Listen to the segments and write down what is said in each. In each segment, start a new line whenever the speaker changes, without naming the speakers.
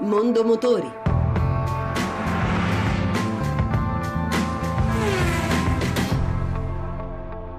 Mondo Motori.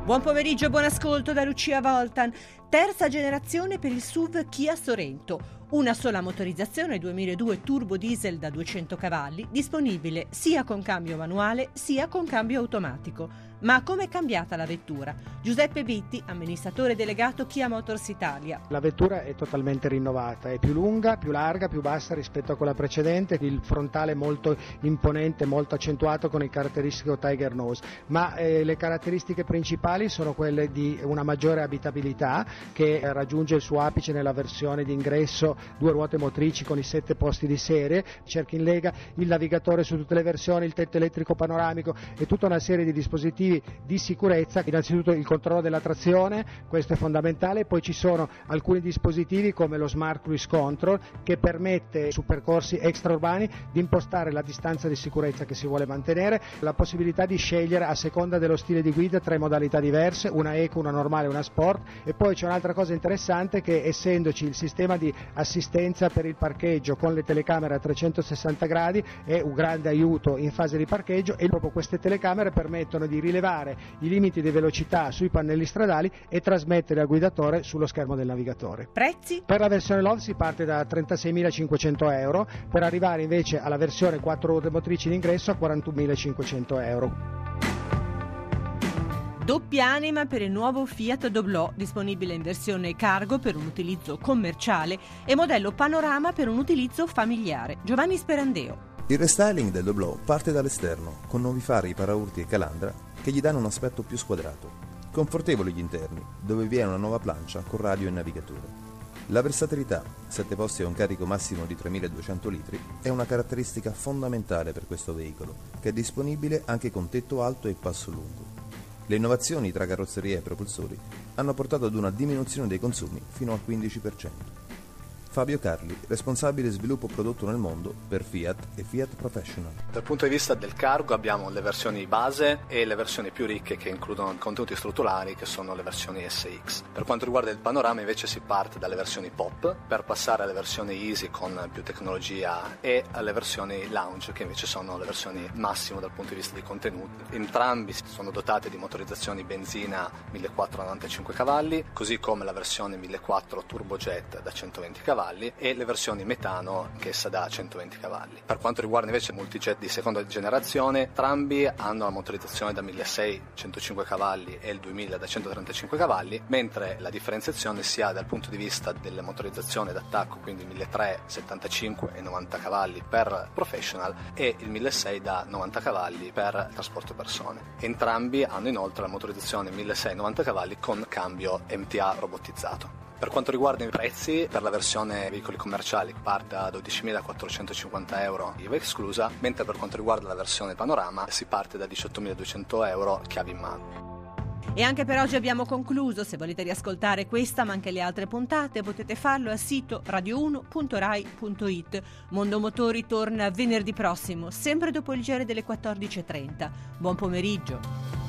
Buon pomeriggio e buon ascolto da Lucia Voltan. Terza generazione per il SUV Kia Sorento. Una sola motorizzazione 2002 turbo diesel da 200 cavalli, disponibile sia con cambio manuale sia con cambio automatico. Ma com'è cambiata la vettura? Giuseppe Vitti, amministratore delegato Kia Motors Italia.
La vettura è totalmente rinnovata, è più lunga, più larga, più bassa rispetto a quella precedente, il frontale molto imponente, molto accentuato con il caratteristico Tiger Nose, ma eh, le caratteristiche principali sono quelle di una maggiore abitabilità che raggiunge il suo apice nella versione di ingresso due ruote motrici con i sette posti di serie, cerchi in lega il navigatore su tutte le versioni, il tetto elettrico panoramico e tutta una serie di dispositivi di sicurezza, innanzitutto il controllo della trazione, questo è fondamentale, poi ci sono alcuni dispositivi come lo Smart Cruise Control che permette su percorsi extraurbani di impostare la distanza di sicurezza che si vuole mantenere, la possibilità di scegliere a seconda dello stile di guida tre modalità diverse, una eco, una normale e una sport. E poi c'è un'altra cosa interessante che essendoci il sistema di assistenza per il parcheggio con le telecamere a 360 gradi è un grande aiuto in fase di parcheggio e proprio queste telecamere permettono di rilevare i limiti di velocità sui pannelli stradali e trasmettere al guidatore sullo schermo del navigatore.
Prezzi?
Per la versione Love si parte da 36.500 euro, per arrivare invece alla versione 4 ruote motrici d'ingresso a 41.500 euro.
Doppia anima per il nuovo Fiat Doblò, disponibile in versione cargo per un utilizzo commerciale e modello panorama per un utilizzo familiare. Giovanni Sperandeo.
Il restyling del Doblò parte dall'esterno, con nuovi fari, paraurti e calandra che gli danno un aspetto più squadrato. Confortevoli gli interni, dove vi è una nuova plancia con radio e navigatura. La versatilità, 7 posti e un carico massimo di 3200 litri, è una caratteristica fondamentale per questo veicolo, che è disponibile anche con tetto alto e passo lungo. Le innovazioni tra carrozzeria e propulsori hanno portato ad una diminuzione dei consumi fino al 15%. Fabio Carli, responsabile sviluppo prodotto nel mondo per Fiat e Fiat Professional.
Dal punto di vista del cargo abbiamo le versioni base e le versioni più ricche che includono contenuti strutturali che sono le versioni SX. Per quanto riguarda il panorama invece si parte dalle versioni pop per passare alle versioni easy con più tecnologia e alle versioni lounge che invece sono le versioni massimo dal punto di vista di contenuti. Entrambi sono dotate di motorizzazioni benzina 1495 cavalli, così come la versione 1400 turbojet da 120 cavalli cavalli e le versioni metano che essa da 120 cavalli. Per quanto riguarda invece il multijet di seconda generazione, entrambi hanno la motorizzazione da 1600 105 cavalli e il 2000 da 135 cavalli, mentre la differenziazione si ha dal punto di vista della motorizzazione d'attacco, quindi 1300, 75 e 90 cavalli per professional e il 1600 da 90 cavalli per trasporto persone. Entrambi hanno inoltre la motorizzazione 1600 90 cavalli con cambio MTA robotizzato. Per quanto riguarda i prezzi, per la versione veicoli commerciali parte da 12.450 euro IVA esclusa, mentre per quanto riguarda la versione panorama si parte da 18.200 euro chiavi in mano.
E anche per oggi abbiamo concluso. Se volete riascoltare questa ma anche le altre puntate potete farlo al sito radio1.rai.it. Mondo Motori torna venerdì prossimo, sempre dopo il giro delle 14.30. Buon pomeriggio.